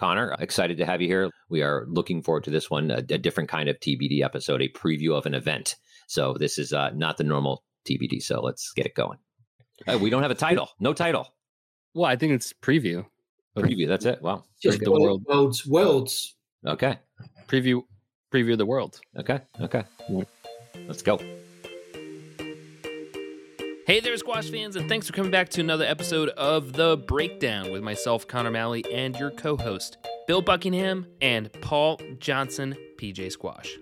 Connor, excited to have you here. We are looking forward to this one, a, a different kind of TBD episode, a preview of an event. So this is uh, not the normal TBD. So let's get it going. Uh, we don't have a title. No title. Well, I think it's preview. Preview. That's it. Wow. Just the world. Worlds. Worlds. Okay. Preview. Preview of the world. Okay. Okay. Let's go. Hey there, squash fans, and thanks for coming back to another episode of The Breakdown with myself, Connor Malley, and your co host, Bill Buckingham and Paul Johnson, PJ Squash.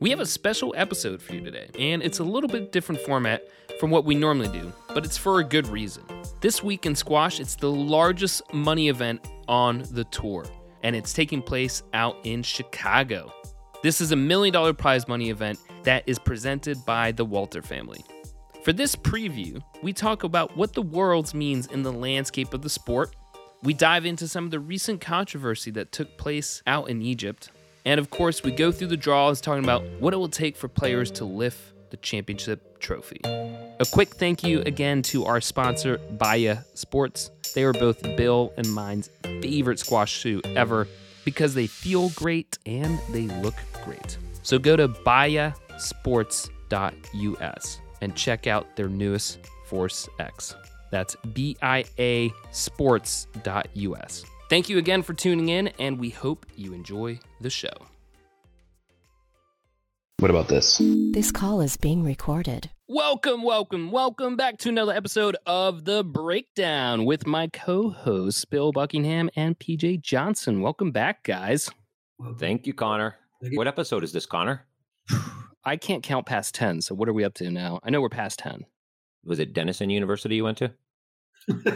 We have a special episode for you today, and it's a little bit different format from what we normally do, but it's for a good reason. This week in squash, it's the largest money event on the tour, and it's taking place out in Chicago. This is a million dollar prize money event that is presented by the Walter family. For this preview, we talk about what the Worlds means in the landscape of the sport. We dive into some of the recent controversy that took place out in Egypt. And of course, we go through the draws talking about what it will take for players to lift the championship trophy. A quick thank you again to our sponsor, Baya Sports. They are both Bill and mine's favorite squash shoe ever because they feel great and they look great. So go to bayasports.us and check out their newest Force X. That's B I A sports.us. Thank you again for tuning in, and we hope you enjoy the show. What about this? This call is being recorded. Welcome, welcome, welcome back to another episode of The Breakdown with my co hosts, Bill Buckingham and PJ Johnson. Welcome back, guys. Thank you, Connor. What episode is this, Connor? I can't count past 10. So what are we up to now? I know we're past 10. Was it Denison University you went to?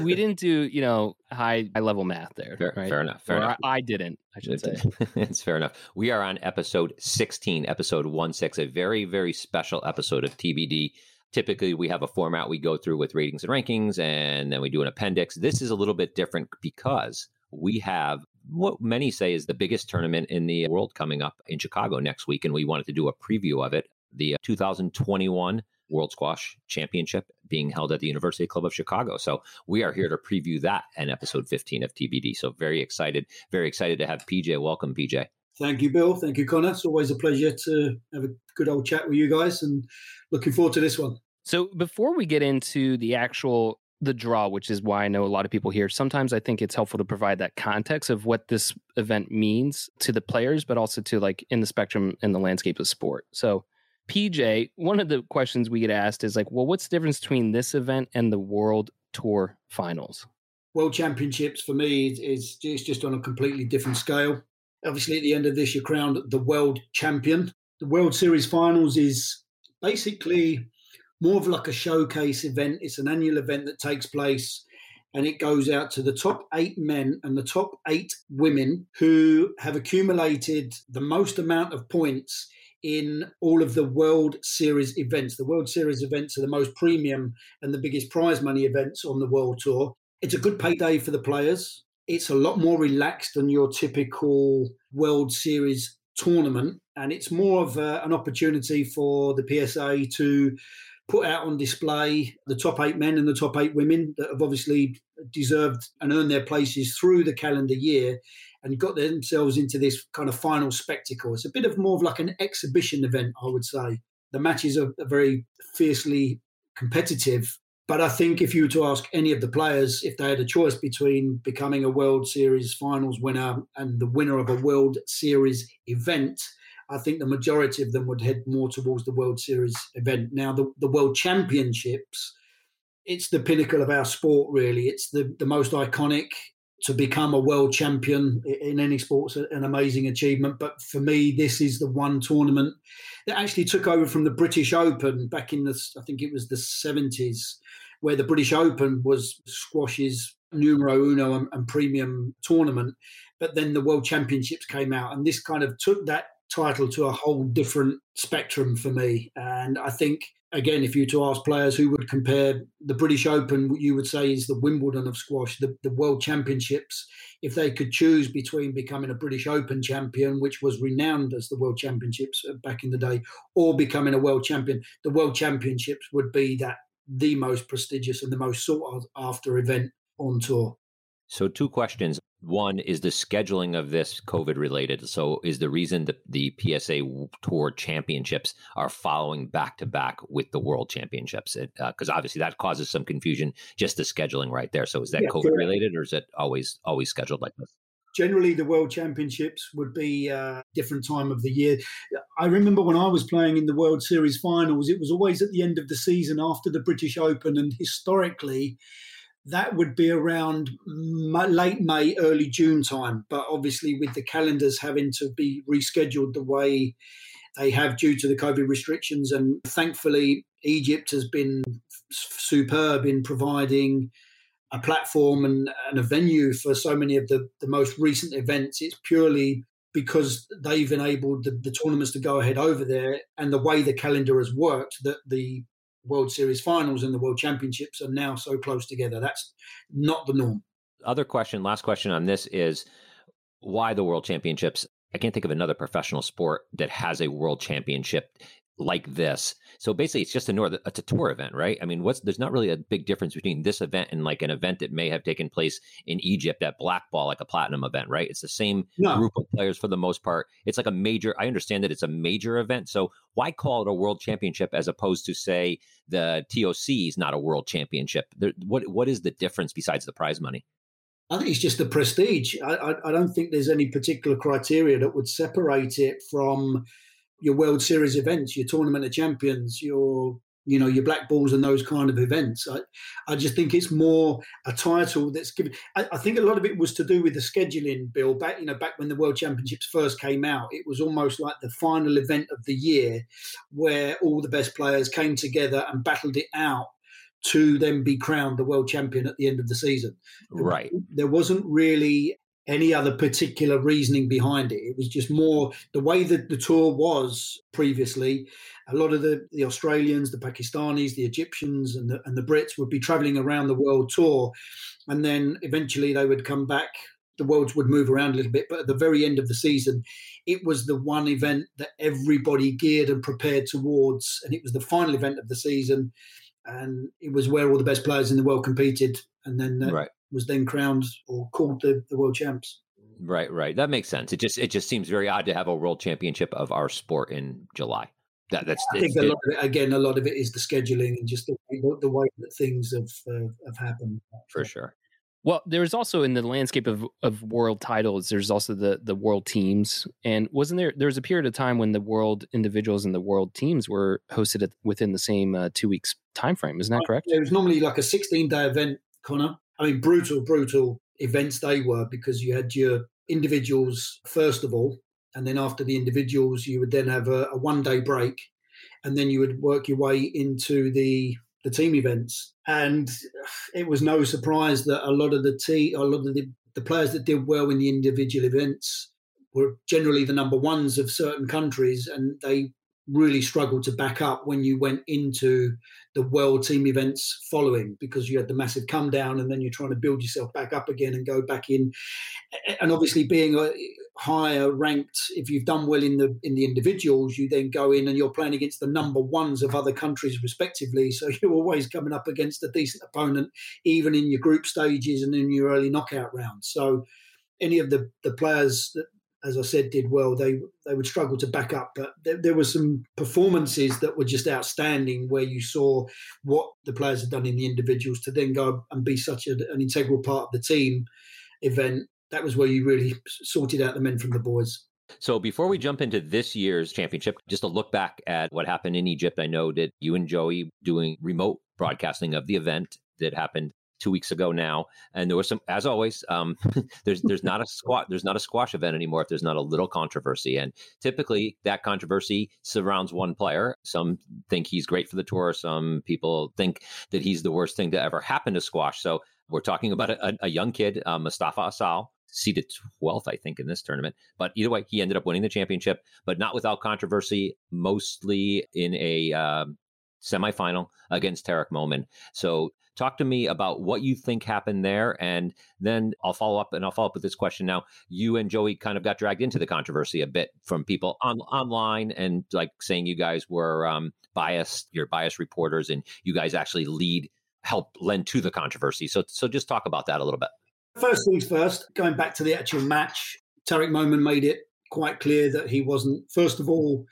we didn't do, you know, high high level math there. Fair, right? fair enough. Fair or enough. I, I, didn't, I should say. it's fair enough. We are on episode 16, episode 1 6, a very, very special episode of TBD. Typically, we have a format we go through with ratings and rankings, and then we do an appendix. This is a little bit different because we have what many say is the biggest tournament in the world coming up in Chicago next week, and we wanted to do a preview of it. The uh, 2021 World Squash Championship being held at the University Club of Chicago. So we are here to preview that in episode 15 of TBD. So very excited, very excited to have PJ. Welcome, PJ. Thank you, Bill. Thank you, Connor. It's always a pleasure to have a good old chat with you guys and looking forward to this one. So before we get into the actual the draw, which is why I know a lot of people here. Sometimes I think it's helpful to provide that context of what this event means to the players, but also to like in the spectrum in the landscape of sport. So, PJ, one of the questions we get asked is like, well, what's the difference between this event and the World Tour Finals? World Championships for me is, is just on a completely different scale. Obviously, at the end of this, you're crowned the world champion. The World Series Finals is basically more of like a showcase event. It's an annual event that takes place and it goes out to the top eight men and the top eight women who have accumulated the most amount of points in all of the World Series events. The World Series events are the most premium and the biggest prize money events on the World Tour. It's a good payday for the players. It's a lot more relaxed than your typical World Series tournament. And it's more of a, an opportunity for the PSA to put out on display the top eight men and the top eight women that have obviously deserved and earned their places through the calendar year and got themselves into this kind of final spectacle. It's a bit of more of like an exhibition event, I would say. The matches are, very fiercely competitive. But I think if you were to ask any of the players if they had a choice between becoming a World Series finals winner and the winner of a World Series event, I think the majority of them would head more towards the World Series event. Now, the, the World Championships, it's the pinnacle of our sport, really. It's the, the most iconic. To become a world champion in any sport's an amazing achievement. But for me, this is the one tournament that actually took over from the British Open back in the, I think it was the 70s, where the British Open was squash's numero uno and, and premium tournament. But then the World Championships came out, and this kind of took that title to a whole different spectrum for me. And I think, again, if you were to ask players who would compare the British Open, you would say is the Wimbledon of squash, the, the World Championships. If they could choose between becoming a British Open champion, which was renowned as the World Championships uh, back in the day, or becoming a world champion, the World Championships would be that the most prestigious and the most sought after event on tour. So, two questions. One is the scheduling of this COVID related. So, is the reason that the PSA Tour Championships are following back to back with the World Championships? Because uh, obviously that causes some confusion. Just the scheduling right there. So, is that yeah, COVID related, or is it always always scheduled like this? generally the world championships would be a different time of the year i remember when i was playing in the world series finals it was always at the end of the season after the british open and historically that would be around late may early june time but obviously with the calendars having to be rescheduled the way they have due to the covid restrictions and thankfully egypt has been superb in providing a platform and, and a venue for so many of the, the most recent events. It's purely because they've enabled the, the, tournaments to go ahead over there and the way the calendar has worked that the World Series finals and the World Championships are now so close together. That's not the norm. Other question, last question on this is why the World Championships? I can't think of another professional sport that has a World Championship like this. So basically, it's just a north. It's a tour event, right? I mean, what's there's not really a big difference between this event and like an event that may have taken place in Egypt at Blackball, like a platinum event, right? It's the same no. group of players for the most part. It's like a major. I understand that it's a major event, so why call it a world championship as opposed to say the TOC is not a world championship? There, what what is the difference besides the prize money? I think it's just the prestige. I, I, I don't think there's any particular criteria that would separate it from your World Series events, your Tournament of Champions, your you know your black balls and those kind of events. I, I just think it's more a title that's given. I, I, think a lot of it was to do with the scheduling, Bill. Back you know back when the World Championships first came out, it was almost like the final event of the year, where all the best players came together and battled it out to then be crowned the world champion at the end of the season. Right. There wasn't really any other particular reasoning behind it. It was just more the way that the tour was previously. A lot of the, the Australians, the Pakistanis, the Egyptians, and the, and the Brits would be traveling around the world tour. And then eventually they would come back. The worlds would move around a little bit. But at the very end of the season, it was the one event that everybody geared and prepared towards. And it was the final event of the season. And it was where all the best players in the world competed. And then uh, right was then crowned or called the, the world champs. Right, right. That makes sense. It just it just seems very odd to have a world championship of our sport in July. That, that's I think a lot of it, again, a lot of it is the scheduling and just the, the way that things have uh, have happened. For sure. Well, there's also in the landscape of, of world titles, there's also the the world teams, and wasn't there? There was a period of time when the world individuals and the world teams were hosted at, within the same uh, two weeks time frame. Isn't that correct? It was normally like a 16 day event, Connor, I mean, brutal, brutal events they were because you had your individuals first of all, and then after the individuals, you would then have a, a one day break, and then you would work your way into the the team events. And it was no surprise that a lot of the team, a lot of the, the players that did well in the individual events were generally the number ones of certain countries, and they really struggled to back up when you went into the world team events following because you had the massive come down and then you're trying to build yourself back up again and go back in. And obviously being a higher ranked if you've done well in the in the individuals you then go in and you're playing against the number ones of other countries respectively. So you're always coming up against a decent opponent even in your group stages and in your early knockout rounds. So any of the the players that as I said, did well. They they would struggle to back up, but there, there, were some performances that were just outstanding, where you saw what the players had done in the individuals to then go and be such a, an integral part of the team event. That was where you really sorted out the men from the boys. So before we jump into this year's championship, just a look back at what happened in Egypt. I know that you and Joey doing remote broadcasting of the event that happened two weeks ago now, and there was some, as always, um, there's there's not a squat, there's not a squash event anymore if there's not a little controversy, and typically that controversy surrounds one player. Some think he's great for the tour, some people think that he's the worst thing to ever happen to squash. So we're talking about a, a young kid, uh, Mustafa Asal, seeded 12th, I think, in this tournament. But either way, he ended up winning the championship, but not without controversy, mostly in a uh, semifinal against Tarek Momen. So Talk to me about what you think happened there, and then I'll follow up and I'll follow up with this question. Now, you and Joey kind of got dragged into the controversy a bit from people on online and like saying you guys were um, biased, you're biased reporters, and you guys actually lead help lend to the controversy. So, so just talk about that a little bit. First things first, going back to the actual match, tarek Momen made it quite clear that he wasn't, first of all,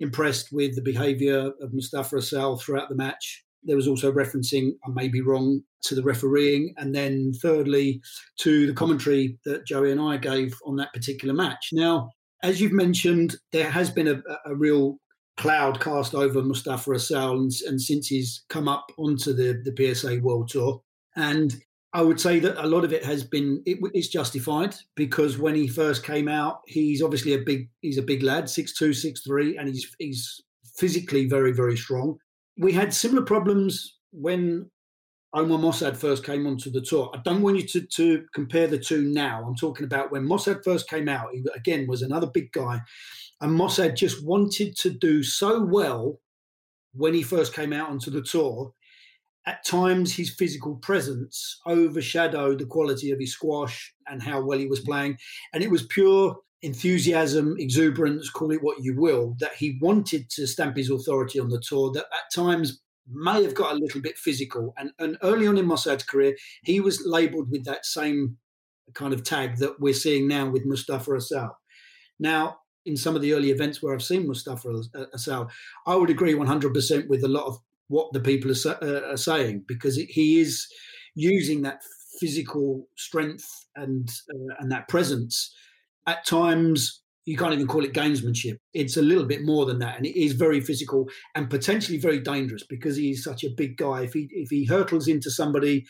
impressed with the behaviour of Mustafa Asal throughout the match. There was also referencing, I may be wrong, to the refereeing. And then thirdly, to the commentary that Joey and I gave on that particular match. Now, as you've mentioned, there has been a, a real cloud cast over Mustafa Asal and, and, since he's come up onto the, the PSA World Tour. And I would say that a lot of it has been it, it's justified because when he first came out, he's obviously a big he's a big lad, six two, six three, and he's he's physically very very strong. We had similar problems when Omar Mosaad first came onto the tour. I don't want you to, to compare the two now. I'm talking about when Mosaad first came out. He again was another big guy, and Mosaad just wanted to do so well when he first came out onto the tour at times his physical presence overshadowed the quality of his squash and how well he was playing. And it was pure enthusiasm, exuberance, call it what you will, that he wanted to stamp his authority on the tour that at times may have got a little bit physical. And, and early on in Mosaad's career, he was labelled with that same kind of tag that we're seeing now with Mustafa Asal. Now, in some of the early events where I've seen Mustafa Asal, I would agree 100% with a lot of what the people are, uh, are saying because it, he is using that physical strength and uh, and that presence. At times, you can't even call it gamesmanship. It's a little bit more than that, and it is very physical and potentially very dangerous because he's such a big guy. If he if he hurtles into somebody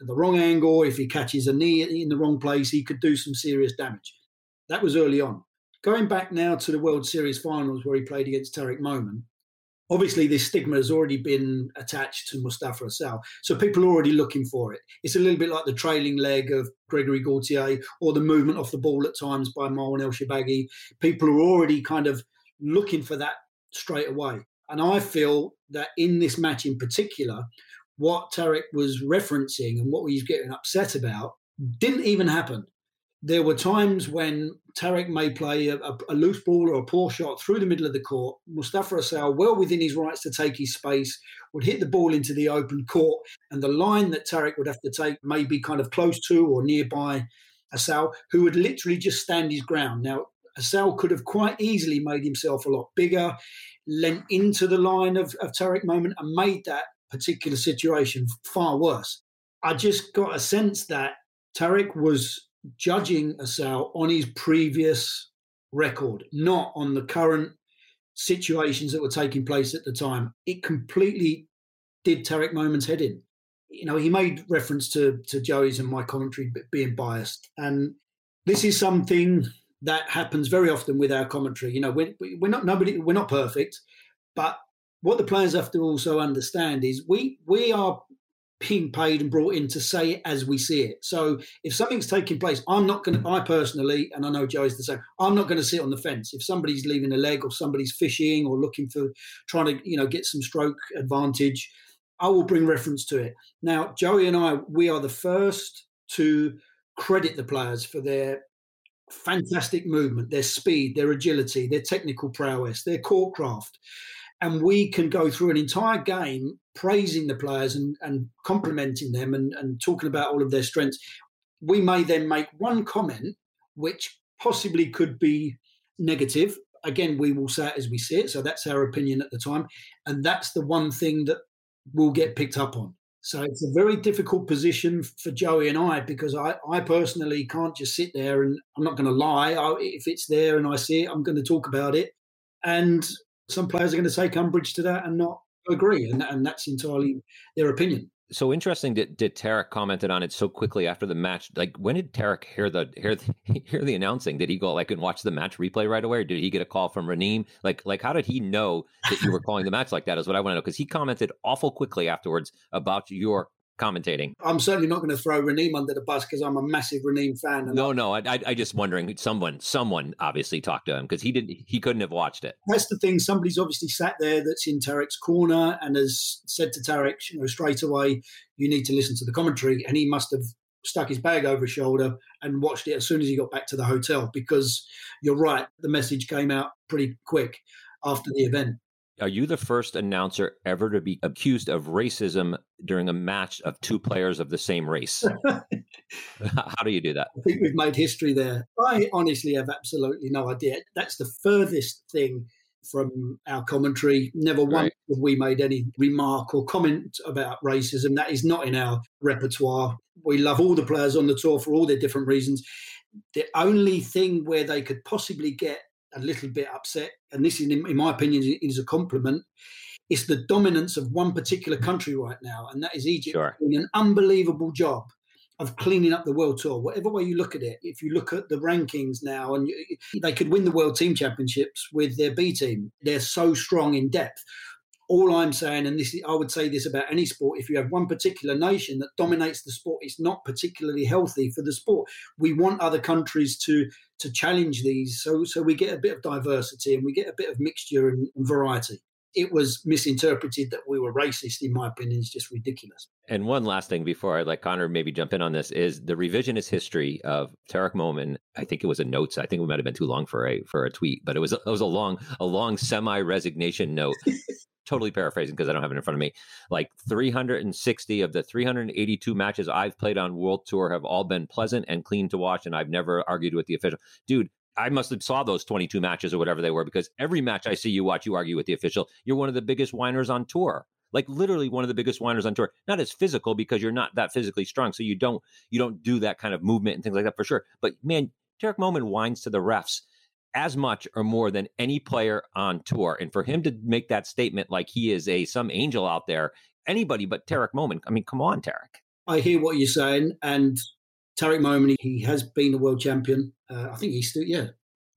at the wrong angle, if he catches a knee in the wrong place, he could do some serious damage. That was early on. Going back now to the World Series finals where he played against Tarek Momen, obviously this stigma has already been attached to Mustafa Asal. So people are already looking for it. It's a little bit like the trailing leg of Gregory Gaultier or the movement off the ball at times by Marwan El Shorbagy. People are already kind of looking for that straight away. And I feel that in this match in particular, what Tarek was referencing and what he's getting upset about didn't even happen there were times when Tarek may play a, a, loose ball or a poor shot through the middle of the court. Mustafa Asal, well within his rights to take his space, would hit the ball into the open court, and the line that Tarek would have to take may be kind of close to or nearby Asal, who would literally just stand his ground. Now, Asal could have quite easily made himself a lot bigger, lent into the line of, of Tarek Momen, and made that particular situation far worse. I just got a sense that Tarek was judging Asal on his previous record, not on the current situations that were taking place at the time. It completely did Tarek Momen's head in. You know, he made reference to to Joey's and my commentary being biased, and this is something that happens very often with our commentary. You know, we're, we're not nobody, we're not perfect, but what the players have to also understand is we we are being paid and brought in to say it as we see it. So if something's taking place, I'm not going to, I personally, and I know Joe's the same, I'm not going to sit on the fence. If somebody's leaving a leg or somebody's fishing or looking for trying to, you know, get some stroke advantage, I will bring reference to it. Now, Joey and I, we are the first to credit the players for their fantastic movement, their speed, their agility, their technical prowess, their court craft and we can go through an entire game praising the players and, and complimenting them and, and talking about all of their strengths. We may then make one comment which possibly could be negative. Again, we will say it as we see it. So that's our opinion at the time. And that's the one thing that will get picked up on. So it's a very difficult position for Joey and I because I, I personally can't just sit there and I'm not going to lie. I, if it's there and I see it, I'm going to talk about it. And some players are going to take umbrage to that and not agree, and, and that's entirely their opinion. So interesting that, that Tarek commented on it so quickly after the match. Like, when did Tarek hear the hear the, hear the announcing? Did he go like and watch the match replay right away, or did he get a call from Raneem? Like, like how did he know that you were calling the match like that? Is what I want to know because he commented awful quickly afterwards about your commentating. I'm certainly not going to throw Raneem under the bus because I'm a massive Raneem fan. No, no, I, I, I just wondering. Someone, someone obviously talked to him because he didn't. He couldn't have watched it. That's the thing. Somebody's obviously sat there that's in Tarek's corner and has said to Tarek, you know, straight away, you need to listen to the commentary, and he must have stuck his bag over his shoulder and watched it as soon as he got back to the hotel because you're right, the message came out pretty quick after the event. Are you the first announcer ever to be accused of racism during a match of two players of the same race? How do you do that? I think we've made history there. I honestly have absolutely no idea. That's the furthest thing from our commentary. Never once Right. have we made any remark or comment about racism. That is not in our repertoire. We love all the players on the tour for all their different reasons. The only thing where they could possibly get a little bit upset, and this, is, in in my opinion, is a compliment, It's the dominance of one particular country right now, and that is Egypt Sure. doing an unbelievable job of cleaning up the world tour. Whatever way you look at it, if you look at the rankings now, and you- they could win the world team championships with their B team. They're so strong in depth. All I'm saying, and this is, I would say this about any sport, if you have one particular nation that dominates the sport, it's not particularly healthy for the sport. We want other countries to to challenge these, so so we get a bit of diversity and we get a bit of mixture and, and variety. It was misinterpreted that we were racist, in my opinion, is just ridiculous. And one last thing before I let Connor maybe jump in on this is the revisionist history of Tarek Momen. I think it was a notes. I think it might have been too long for a for a tweet, but it was it was a long a long semi resignation note. totally paraphrasing because I don't have it in front of me. Like 360 of the 382 matches I've played on World Tour have all been pleasant and clean to watch, and I've never argued with the official. Dude, I must have saw those 22 matches or whatever they were because every match I see you watch, you argue with the official. You're one of the biggest whiners on tour. Like literally one of the biggest whiners on tour. Not as physical because you're not that physically strong, so you don't you don't do that kind of movement and things like that for sure. But man, Tarek Momen whines to the refs as much or more than any player on tour. And for him to make that statement like he is a some angel out there, anybody but Tarek Momen. I mean, come on, Tarek. I hear what you're saying, and Tarek Momen, he has been a world champion. Uh, I think he's still, yeah,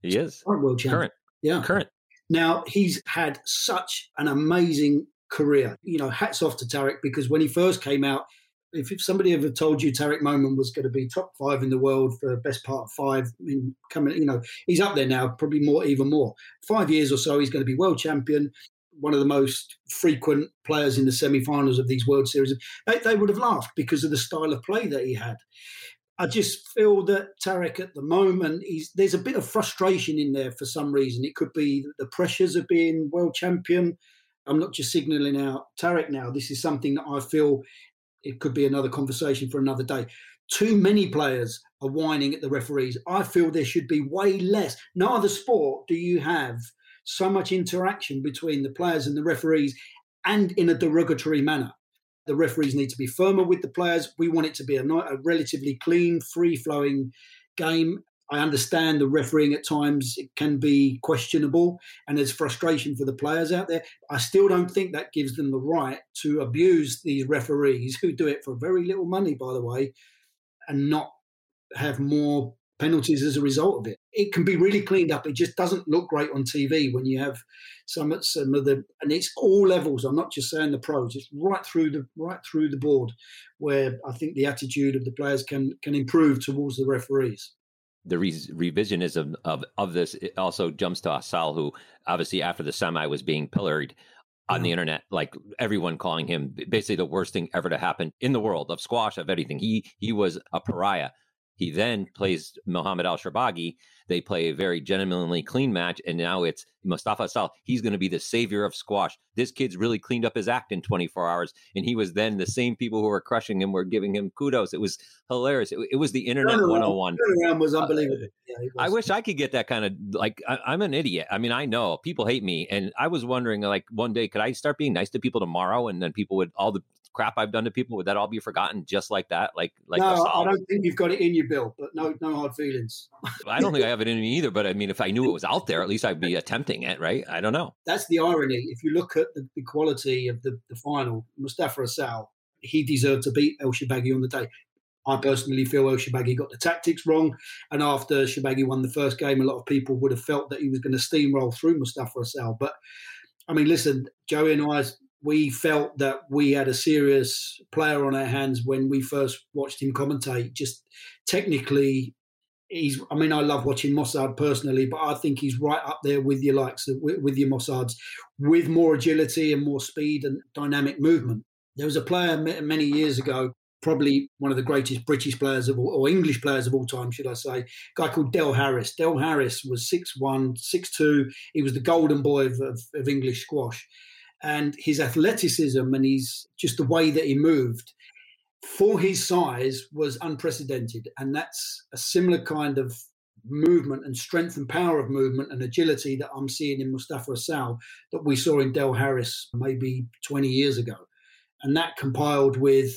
He is current world champion. current. Yeah. Current. Now he's had such an amazing career. You know, hats off to Tarek because when he first came out, if, if somebody ever told you Tarek Momen was going to be top five in the world for the best part of five, I mean, coming, you know, he's up there now, probably more, even more. Five years or so, he's going to be world champion. One of the most frequent players in the semi-finals of these World Series. They, they would have laughed because of the style of play that he had. I just feel that Tarek at the moment, there's a bit of frustration in there for some reason. It could be the pressures of being world champion. I'm not just signalling out Tarek now. This is something that I feel it could be another conversation for another day. Too many players are whining at the referees. I feel there should be way less. No other sport do you have so much interaction between the players and the referees and in a derogatory manner. The referees need to be firmer with the players. We want it to be a, a relatively clean, free flowing game. I understand the refereeing at times it can be questionable and there's frustration for the players out there. I still don't think that gives them the right to abuse these referees who do it for very little money, by the way, and not have more penalties as a result of it. It can be really cleaned up. It just doesn't look great on TV when you have some some of the and it's all levels. I'm not just saying the pros. It's right through the right through the board where I think the attitude of the players can can improve towards the referees. The re- revisionism of of this it also jumps to Asal, who obviously after the semi was being pilloried on the mm-hmm. internet, like everyone calling him basically the worst thing ever to happen in the world of squash of anything. He he was a pariah. He then plays Mohamed El Shorbagy. They play a very genuinely clean match, and now it's Mustafa Asal. He's going to be the savior of squash. This kid's really cleaned up his act in 24 hours, and he was then the same people who were crushing him were giving him kudos. It was hilarious. It, it was the internet Turnaround- 101. Turnaround was uh, unbelievable. Yeah, it I wish I could get that kind of like I, I'm an idiot. I mean, I know people hate me, and I was wondering like one day could I start being nice to people tomorrow, and then people would all the crap I've done to people would that all be forgotten just like that? Like like no, I don't think you've got it in you, Bill. But no, no hard feelings. I don't think I have it in me either. But I mean, if I knew it was out there, at least I'd be attempting it, right? I don't know. That's the irony. If you look at the, the quality of the, the final, Mustafa Asal, he deserved to beat El Shorbagy on the day. I personally feel El Shorbagy got the tactics wrong. And after Shorbagy won the first game, a lot of people would have felt that he was going to steamroll through Mustafa Asal. But I mean, listen, Joey and I, we felt that we had a serious player on our hands when we first watched him commentate. Just technically, he's. I mean, I love watching Mosaad personally, but I think he's right up there with your likes uh, with, with your Mosaads, with more agility and more speed and dynamic movement. There was a player many years ago. probably one of the greatest British players of all, or English players of all time, should I say, guy called Del Harris. Del Harris was 6'1, 6'2. He was the golden boy of, of, of English squash. And his athleticism and his just the way that he moved for his size was unprecedented. And that's a similar kind of movement and strength and power of movement and agility that I'm seeing in Mustafa Asal that we saw in Del Harris maybe 20 years ago. And that compiled with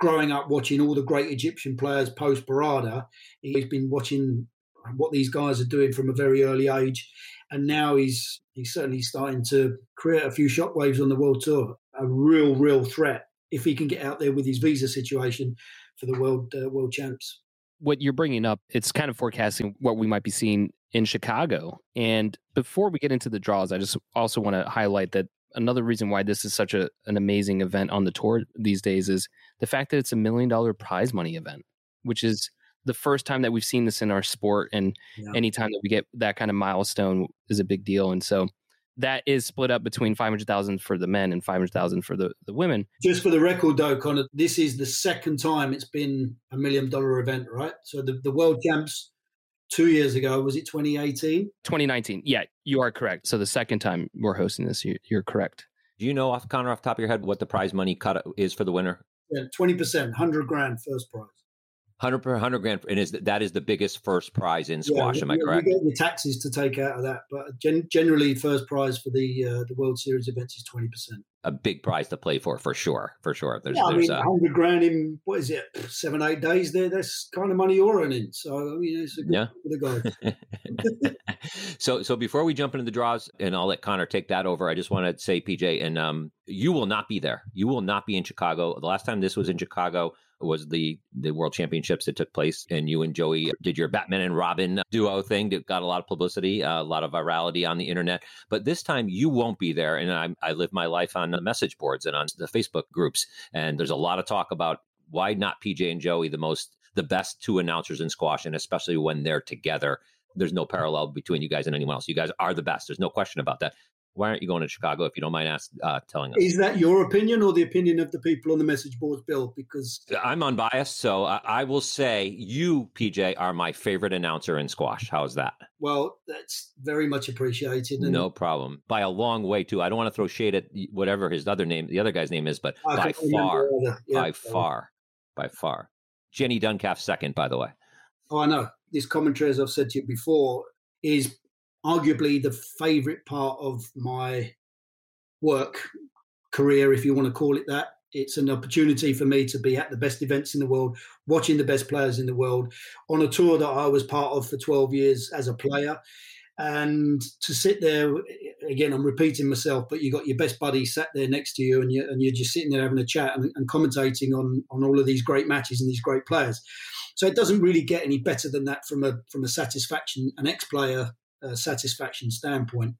growing up watching all the great Egyptian players post Barada, he's been watching what these guys are doing from a very early age. And now he's he's certainly starting to create a few shockwaves on the world tour. A real, real threat if he can get out there with his visa situation for the world uh, world champs what you're bringing up, it's kind of forecasting what we might be seeing in Chicago. And before we get into the draws, I just also want to highlight that another reason why this is such a, an amazing event on the tour these days is the fact that it's a million dollar prize money event, which is the first time that we've seen this in our sport. And yeah. anytime that we get that kind of milestone is a big deal. And so that is split up between 500,000 for the men and 500,000 for the, the women. Just for the record though, Connor, this is the second time it's been a million dollar event, right? So the, the world champs two years ago, was it 2018? 2019. Yeah, you are correct. So the second time we're hosting this, you, are correct. Do you know off Connor off top of your head what the prize money cut is for the winner? Yeah, 20%, 100 grand first prize. Hundred per hundred grand, and is that is the biggest first prize in squash? Yeah, am I correct? We get the taxes to take out of that, but gen- generally, first prize for the uh, the World Series events is twenty percent. A big prize to play for, for sure, for sure. There's, yeah, I mean, hundred grand in what is it, seven eight days? There, that's kind of money you're earning. So I mean, it's a good yeah. for the guys. so, so before we jump into the draws, and I'll let Connor take that over. I just want to say, PJ, and um, you will not be there. You will not be in Chicago. The last time this was in Chicago was the the World Championships that took place, and you and Joey did your Batman and Robin duo thing that got a lot of publicity, a lot of virality on the internet. But this time you won't be there, and I, I live my life on the message boards and on the Facebook groups, and there's a lot of talk about why not PJ and Joey the most the best two announcers in squash, and especially when they're together there's no parallel between you guys and anyone else. You guys are the best. There's no question about that why aren't you going to Chicago? If you don't mind ask, uh, telling us, is that your opinion or the opinion of the people on the message boards, Bill? Because I'm unbiased, so I, I will say you, PJ, are my favorite announcer in squash. How's that? Well, that's very much appreciated. no problem, by a long way too. I don't want to throw shade at whatever his other name, the other guy's name is, but I by far, yeah, by far, by far, Jenny Duncalf second, by the way. Oh, I know. This commentary, as I've said to you before, is arguably the favorite part of my work career, if you want to call it that. It's an opportunity for me to be at the best events in the world, watching the best players in the world on a tour that I was part of for 12 years as a player. And to sit there again, I'm repeating myself, but you got your best buddy sat there next to you, and you and you're just sitting there having a chat and, and commentating on on all of these great matches and these great players. So it doesn't really get any better than that from a from a satisfaction an ex player uh, satisfaction standpoint.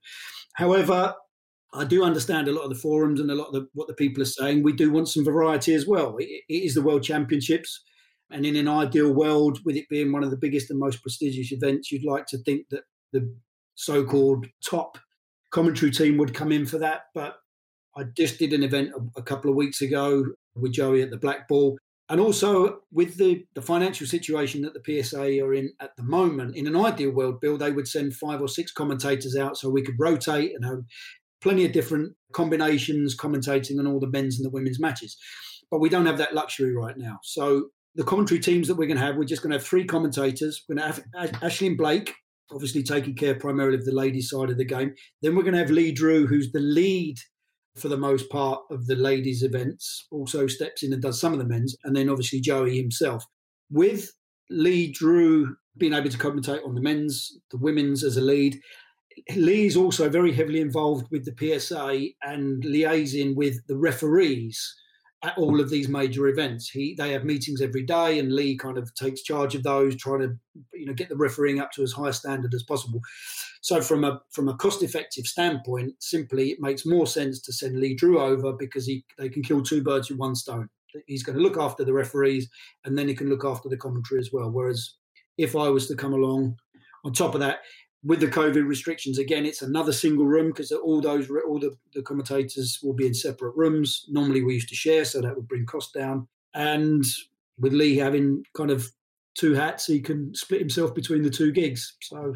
However, I do understand a lot of the forums and a lot of the, what the people are saying. We do want some variety as well. it, it is the World Championships. And in an ideal world, with it being one of the biggest and most prestigious events, you'd like to think that the so called top commentary team would come in for that. But I just did an event a, a couple of weeks ago with Joey at the Black Ball, and also with the, the financial situation that the PSA are in at the moment, in an ideal world, Bill, they would send five or six commentators out so we could rotate and have plenty of different combinations commentating on all the men's and the women's matches. But we don't have that luxury right now. So the commentary teams that we're going to have, we're just going to have three commentators. We're going to have Ashlyn Blake, obviously taking care primarily of the ladies' side of the game. Then we're going to have Lee Drew, who's the lead for the most part of the ladies' events, also steps in and does some of the men's, and then obviously Joey himself. With Lee Drew being able to commentate on the men's, the women's as a lead, Lee's also very heavily involved with the PSA and liaising with the referees at all of these major events. He they have meetings every day, and Lee kind of takes charge of those, trying to you know get the refereeing up to as high a standard as possible. So from a from a cost effective standpoint, simply it makes more sense to send Lee Drew over because he they can kill two birds with one stone. He's going to look after the referees, and then he can look after the commentary as well. Whereas if I was to come along, on top of that, with the COVID restrictions, again, it's another single room because all those all the, the commentators will be in separate rooms. Normally, we used to share, so that would bring costs down. And with Lee having kind of two hats, he can split himself between the two gigs. So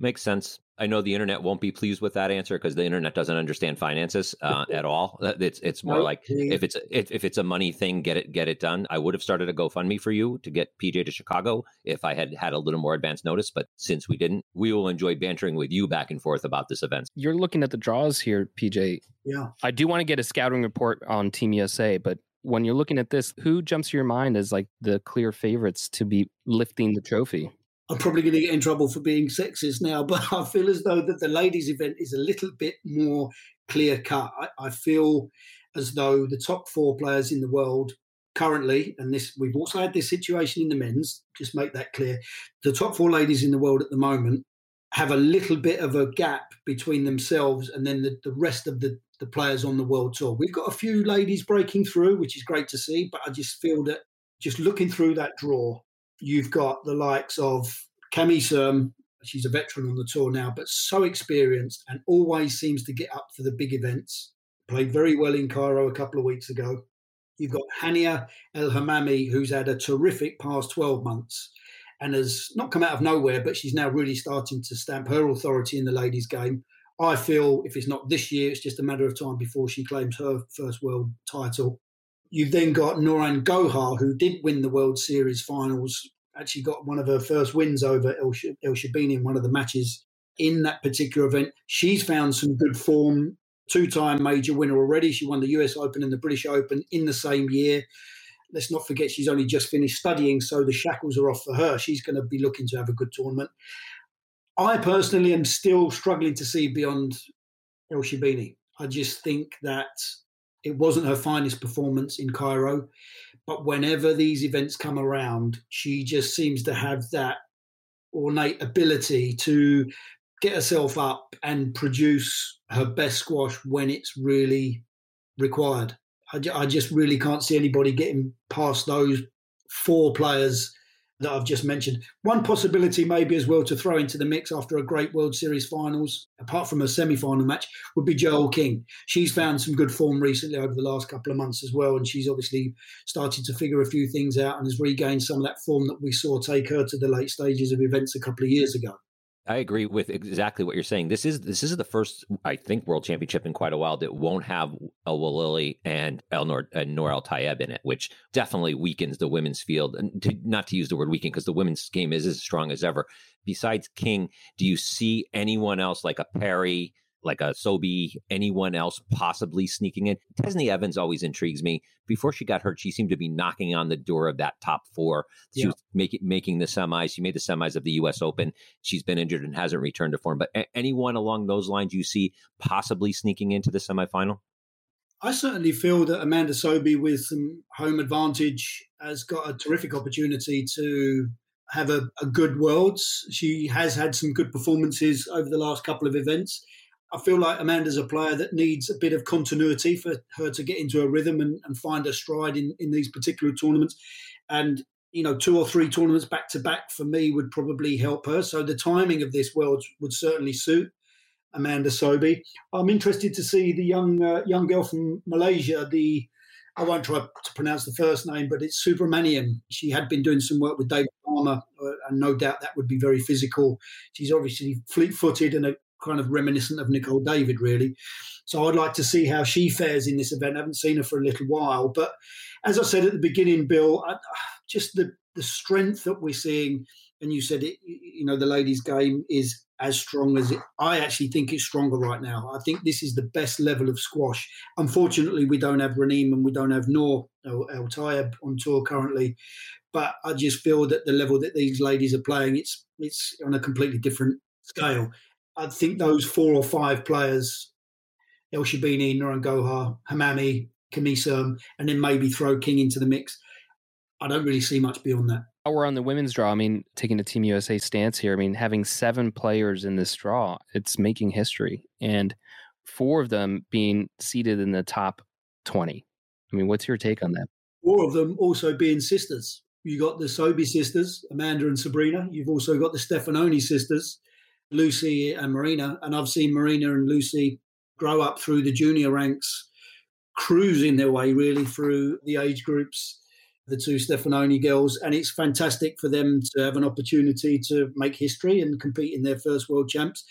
makes sense. I know the internet won't be pleased with that answer because the internet doesn't understand finances uh, at all. It's it's more like if it's if, if it's a money thing, get it get it done. I would have started a GoFundMe for you to get PJ to Chicago if I had had a little more advance notice, but since we didn't, we will enjoy bantering with you back and forth about this event. You're looking at the draws here, PJ. Yeah, I do want to get a scouting report on Team USA, but when you're looking at this, who jumps to your mind as like the clear favorites to be lifting the trophy? I'm probably going to get in trouble for being sexist now, but I feel as though that the ladies' event is a little bit more clear cut. I, I feel as though the top four players in the world currently, and this we've also had this situation in the men's. Just make that clear. The top four ladies in the world at the moment have a little bit of a gap between themselves and then the, the rest of the, the players on the world tour. We've got a few ladies breaking through, which is great to see, but I just feel that just looking through that draw, you've got the likes of Cami Serme. She's a veteran on the tour now, but so experienced and always seems to get up for the big events. Played very well in Cairo a couple of weeks ago. You've got Hania El Hammamy, who's had a terrific past 12 months and has not come out of nowhere, but she's now really starting to stamp her authority in the ladies' game. I feel if it's not this year, it's just a matter of time before she claims her first world title. You've then got Nouran Gohar, who did win the World Series finals, actually got one of her first wins over El Sherbini in one of the matches in that particular event. She's found some good form, two time major winner already. She won the US Open and the British Open in the same year. Let's not forget she's only just finished studying, so the shackles are off for her. She's going to be looking to have a good tournament. I personally am still struggling to see beyond El Sherbini. I just think that it wasn't her finest performance in Cairo, but whenever these events come around, she just seems to have that ornate ability to get herself up and produce her best squash when it's really required. I, I just really can't see anybody getting past those four players that I've just mentioned. One possibility, maybe as well, to throw into the mix after a great World Series finals, apart from a semi final match, would be Joelle King. She's found some good form recently over the last couple of months as well, and she's obviously started to figure a few things out and has regained some of that form that we saw take her to the late stages of events a couple of years ago. I agree with exactly what you're saying. This is this is the first, I think, world championship in quite a while that won't have El Welily and El Nor and Nour El Tayeb in it, which definitely weakens the women's field. And to, not to use the word weaken because the women's game is as strong as ever. Besides King, do you see anyone else like a Perry? Like a Sobhy, anyone else possibly sneaking in. Tesni Evans always intrigues me. Before she got hurt, she seemed to be knocking on the door of that top four. She yeah. was making making the semis. She made the semis of the U.S. Open. She's been injured and hasn't returned to form. But a- anyone along those lines you see possibly sneaking into the semifinal? I certainly feel that Amanda Sobhy, with some home advantage, has got a terrific opportunity to have a, a good Worlds. She has had some good performances over the last couple of events. I feel like Amanda's a player that needs a bit of continuity for her to get into a rhythm and, and find her stride in, in these particular tournaments. And, you know, two or three tournaments back to back for me would probably help her. So the timing of this world would certainly suit Amanda Sobhy. I'm interested to see the young uh, young girl from Malaysia, the I won't try to pronounce the first name, but it's Subramaniam. She had been doing some work with David Palmer, uh, and no doubt that would be very physical. She's obviously fleet footed and a kind of reminiscent of Nicole David, really. So I'd like to see how she fares in this event. I haven't seen her for a little while, but as I said at the beginning, Bill, I, just the the strength that we're seeing, and you said it, you know, the ladies' game is as strong as it. I actually think it's stronger right now. I think this is the best level of squash. Unfortunately, we don't have Raneem and we don't have Nour El, El Tayeb on tour currently, but I just feel that the level that these ladies are playing, it's it's on a completely different scale. I think those four or five players, El Sherbini, Nouran Gohar, Hammamy, Cami Serme, and then maybe throw King into the mix. I don't really see much beyond that. We're on the women's draw. I mean, taking a Team USA stance here. I mean, having seven players in this draw, it's making history, and four of them being seated in the top twenty. I mean, what's your take on that? Four of them also being sisters. You got the Sobhy sisters, Amanda and Sabrina. You've also got the Stefanoni sisters, Lucy and Marina, and I've seen Marina and Lucy grow up through the junior ranks, cruising their way really through the age groups. the two Stefanoni girls, and it's fantastic for them to have an opportunity to make history and compete in their first world champs.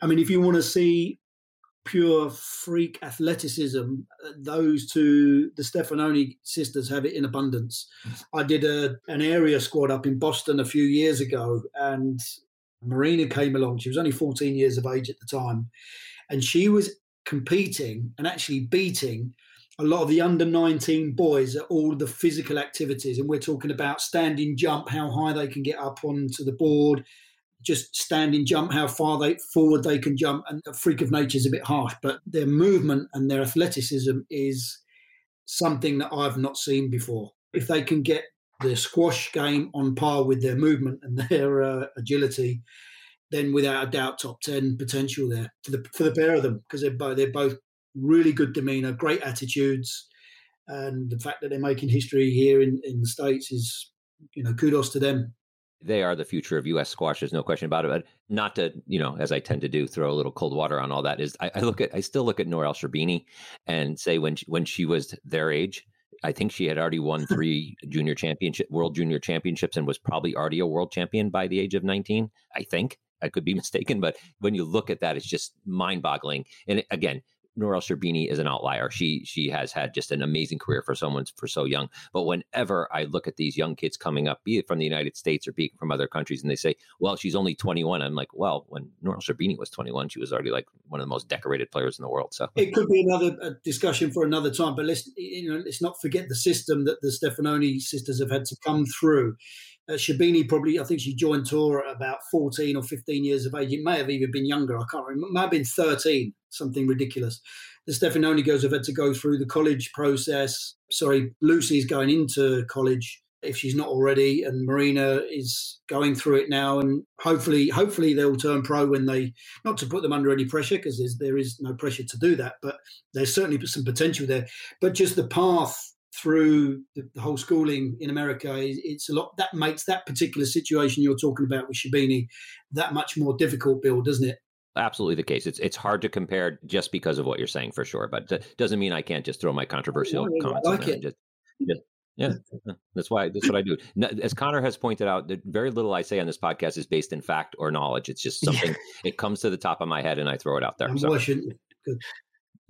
I mean, if you want to see pure freak athleticism, those two, the Stefanoni sisters, have it in abundance. I did a an area squad up in Boston a few years ago, and Marina came along. She was only 14 years of age at the time, and she was competing and actually beating a lot of the under 19 boys at all the physical activities. And we're talking about standing jump, how high they can get up onto the board, just standing jump, how far they forward they can jump. And a freak of nature is a bit harsh, but their movement and their athleticism is something that I've not seen before. If they can get the squash game on par with their movement and their uh, agility, then without a doubt, top ten potential there for the for the pair of them because they're both they're both really good demeanor, great attitudes, and the fact that they're making history here in in the states is you know kudos to them. They are the future of U.S. squash. There's no question about it. But not to, you know, as I tend to do, throw a little cold water on all that. Is I, I look at, I still look at Nour El Sherbini and say when she, when she was their age, I think she had already won three junior championship, world junior championships, and was probably already a world champion by the age of 19. I think I could be mistaken, but when you look at that, it's just mind boggling. And again, Nour El Sherbini is an outlier. She she has had just an amazing career for someone for so young. But whenever I look at these young kids coming up, be it from the United States or be it from other countries, and they say, "Well, she's only 21," I'm like, "Well, when Nour El Sherbini was 21, she was already like one of the most decorated players in the world." So it could be another uh, discussion for another time. But let's you know let's not forget the system that the Stefanoni sisters have had to come through. Uh, Sherbini probably, I think she joined tour at about 14 or 15 years of age. It may have even been younger. I can't remember. It might have been 13, something ridiculous. The Stefanoni girls have had to go through the college process. Sorry, Lucie's going into college if she's not already, and Marina is going through it now. And hopefully, hopefully they'll turn pro when they, not to put them under any pressure because there is no pressure to do that, but there's certainly some potential there. But just the path through the, the, whole schooling in America, it's a lot that makes that particular situation you're talking about with Sherbini that much more difficult, Bill, doesn't it? Absolutely the case. It's it's hard to compare just because of what you're saying for sure, but it doesn't mean I can't just throw my controversial no, comments like on Just, just, yeah, that's why that's what I do. As Connor has pointed out, that very little I say on this podcast is based in fact or knowledge. It's just something it comes to the top of my head and I throw it out there. So.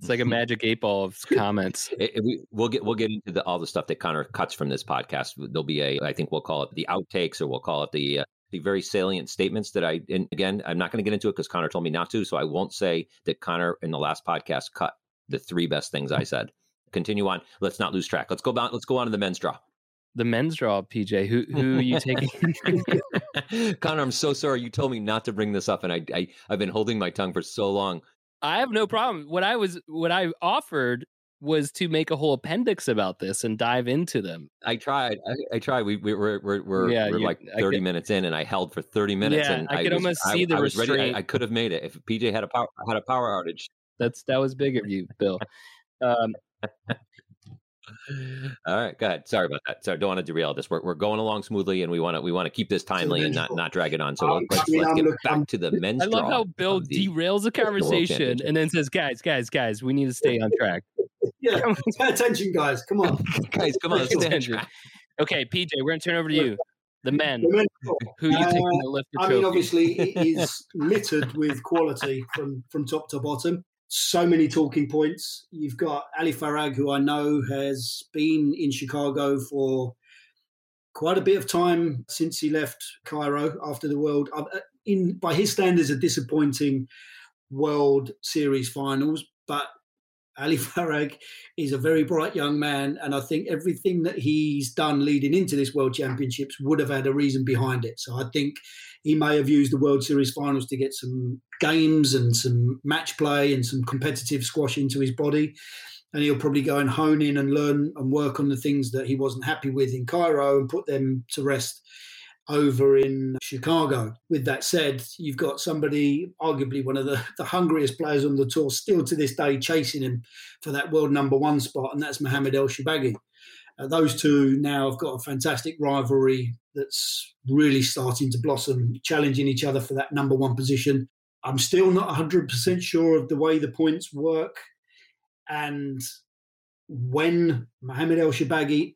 It's like a magic eight ball of comments. It, it, we, will get we'll get into the, all the stuff that Connor cuts from this podcast. There'll be a I think we'll call it the outtakes or we'll call it the uh, the very salient statements that I and again I'm not going to get into it because Connor told me not to, so I won't say that Connor in the last podcast cut the three best things I said. Continue on. Let's not lose track. Let's go on. Let's go on to the men's draw. The men's draw, PJ. Who who are you taking? Connor, I'm so sorry. You told me not to bring this up, and I, I I've been holding my tongue for so long. I have no problem. What I was what I offered was to make a whole appendix about this and dive into them. I tried. I, I tried. We, we we're we're we're, yeah, we're like thirty could, minutes in, and I held for thirty minutes. Yeah, and I could was, almost see the I restraint. Ready, I, I, could have made it if PJ had a power had a power outage. That's that was big of you, Bill. Um, All right, go ahead. Sorry about that. Sorry, don't want to derail this. We're, we're going along smoothly, and we want to we want to keep this timely and not not drag it on. So um, let's, let's get back to the men's. I love how Bill derails the conversation and then says, "Guys, guys, guys, we need to stay on track." yeah, pay attention, guys. Come on, guys, come on. Okay, PJ, we're gonna turn over to you. The men. The men. Who you uh, taking to lift the trophy? I mean, obviously, it is littered with quality from from top to bottom so many talking points. You've got Ali Farag, who I know has been in Chicago for quite a bit of time since he left Cairo after the World. Uh, in by his standards, a disappointing World Series finals, but Ali Farag is a very bright young man, and I think everything that he's done leading into this World Championships would have had a reason behind it. So I think he may have used the World Series finals to get some games and some match play and some competitive squash into his body. And he'll probably go and hone in and learn and work on the things that he wasn't happy with in Cairo and put them to rest over in Chicago. With that said, you've got somebody, arguably one of the, the hungriest players on the tour, still to this day chasing him for that world number one spot, and that's Mohamed El Shorbagy. Uh, those two now have got a fantastic rivalry that's really starting to blossom, challenging each other for that number one position. I'm still not 100% sure of the way the points work. And when Mohamed El Shorbagy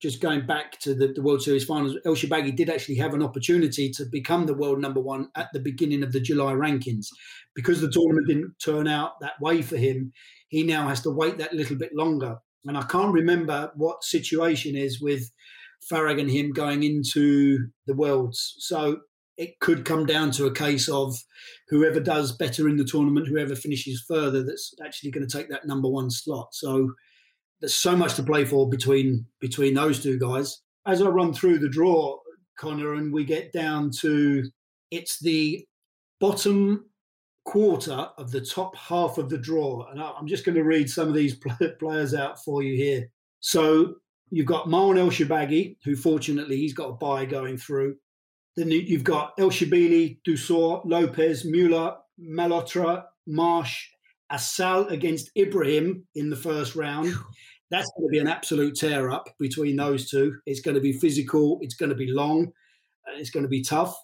just going back to the, the World Series finals, El Shorbagy did actually have an opportunity to become the world number one at the beginning of the July rankings. Because the tournament didn't turn out that way for him, he now has to wait that little bit longer. And I can't remember what situation is with Farag and him going into the Worlds. So it could come down to a case of whoever does better in the tournament, whoever finishes further, that's actually going to take that number one slot. So there's so much to play for between between those two guys. As I run through the draw, Connor, and we get down to it's the bottom quarter of the top half of the draw, and I'm just going to read some of these players out for you here. So you've got Marwan El Shorbagy, who fortunately he's got a buy going through. Then you've got El Shibili, Dussault, Lopez, Mueller, Malhotra, Marsh, Asal against Ibrahim in the first round. That's going to be an absolute tear up between those two. It's going to be physical, it's going to be long, it's going to be tough.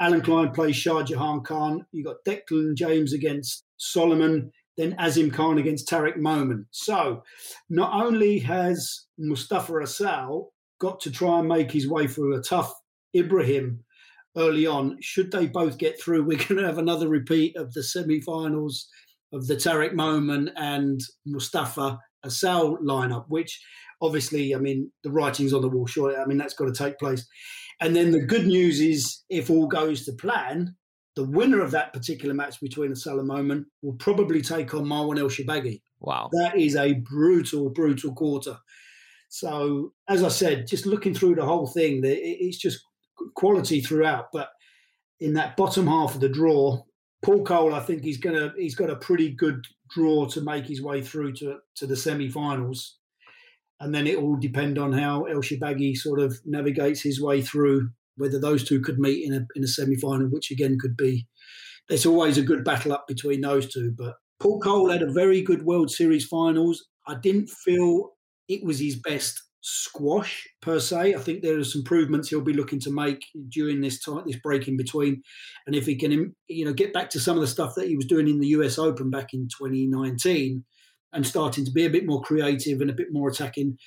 Alan Klein plays Shah Jahan Khan. You've got Declan James against Solomon, then Azim Khan against Tarek Momen. So not only has Mustafa Asal got to try and make his way through a tough Ibrahim early on. Should they both get through, we're going to have another repeat of the semi-finals of the Tarek Momen and Mustafa Asal lineup, which obviously, I mean, the writing's on the wall. Sure, I mean that's got to take place. And then the good news is, if all goes to plan, the winner of that particular match between Asal and Momen will probably take on Marwan El Shorbagy. Wow, that is a brutal, brutal quarter. So, as I said, just looking through the whole thing, it's just quality throughout. But in that bottom half of the draw, Paul Coll, I think he's gonna he's got a pretty good draw to make his way through to to the semi-finals, and then it will depend on how El Shorbagy sort of navigates his way through. Whether those two could meet in a in a semi-final, which again could be, there's always a good battle up between those two. But Paul Coll had a very good World Series finals. I didn't feel it was his best squash per se. I think there are some improvements he'll be looking to make during this time, this break in between, and if he can, you know, get back to some of the stuff that he was doing in the U.S. Open back in 2019, and starting to be a bit more creative and a bit more attacking.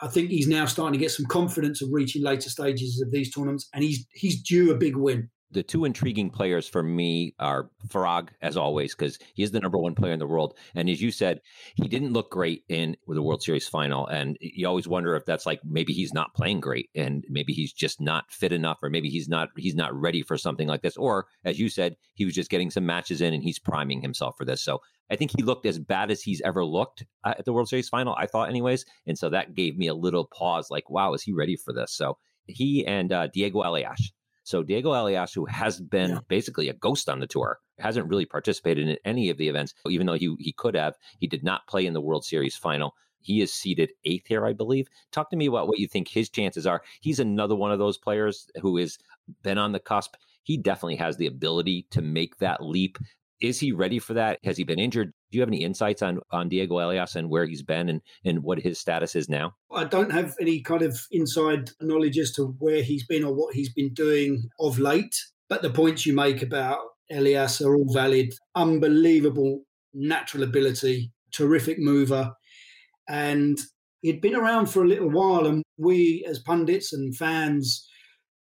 I think he's now starting to get some confidence of reaching later stages of these tournaments, and he's he's due a big win the two intriguing players for me are Farag, as always, because he is the number one player in the world. And as you said, he didn't look great in the World Series final. And you always wonder if that's like maybe he's not playing great and maybe he's just not fit enough or maybe he's not he's not ready for something like this. Or as you said, he was just getting some matches in and he's priming himself for this. So I think he looked as bad as he's ever looked at the World Series final, I thought, anyways. And so that gave me a little pause like, wow, is he ready for this? So he and uh, Diego Elias so Diego Eliasu has been yeah. basically a ghost on the tour. Hasn't really participated in any of the events, even though he he could have. He did not play in the World Series final. He is seated eighth here, I believe. Talk to me about what you think his chances are. He's another one of those players who has been on the cusp. He definitely has the ability to make that leap. Is he ready for that? Has he been injured? Do you have any insights on on Diego Elias and where he's been and and what his status is now? I don't have any kind of inside knowledge as to where he's been or what he's been doing of late. But the points you make about Elias are all valid. Unbelievable natural ability, terrific mover, and he'd been around for a little while. And we, as pundits and fans,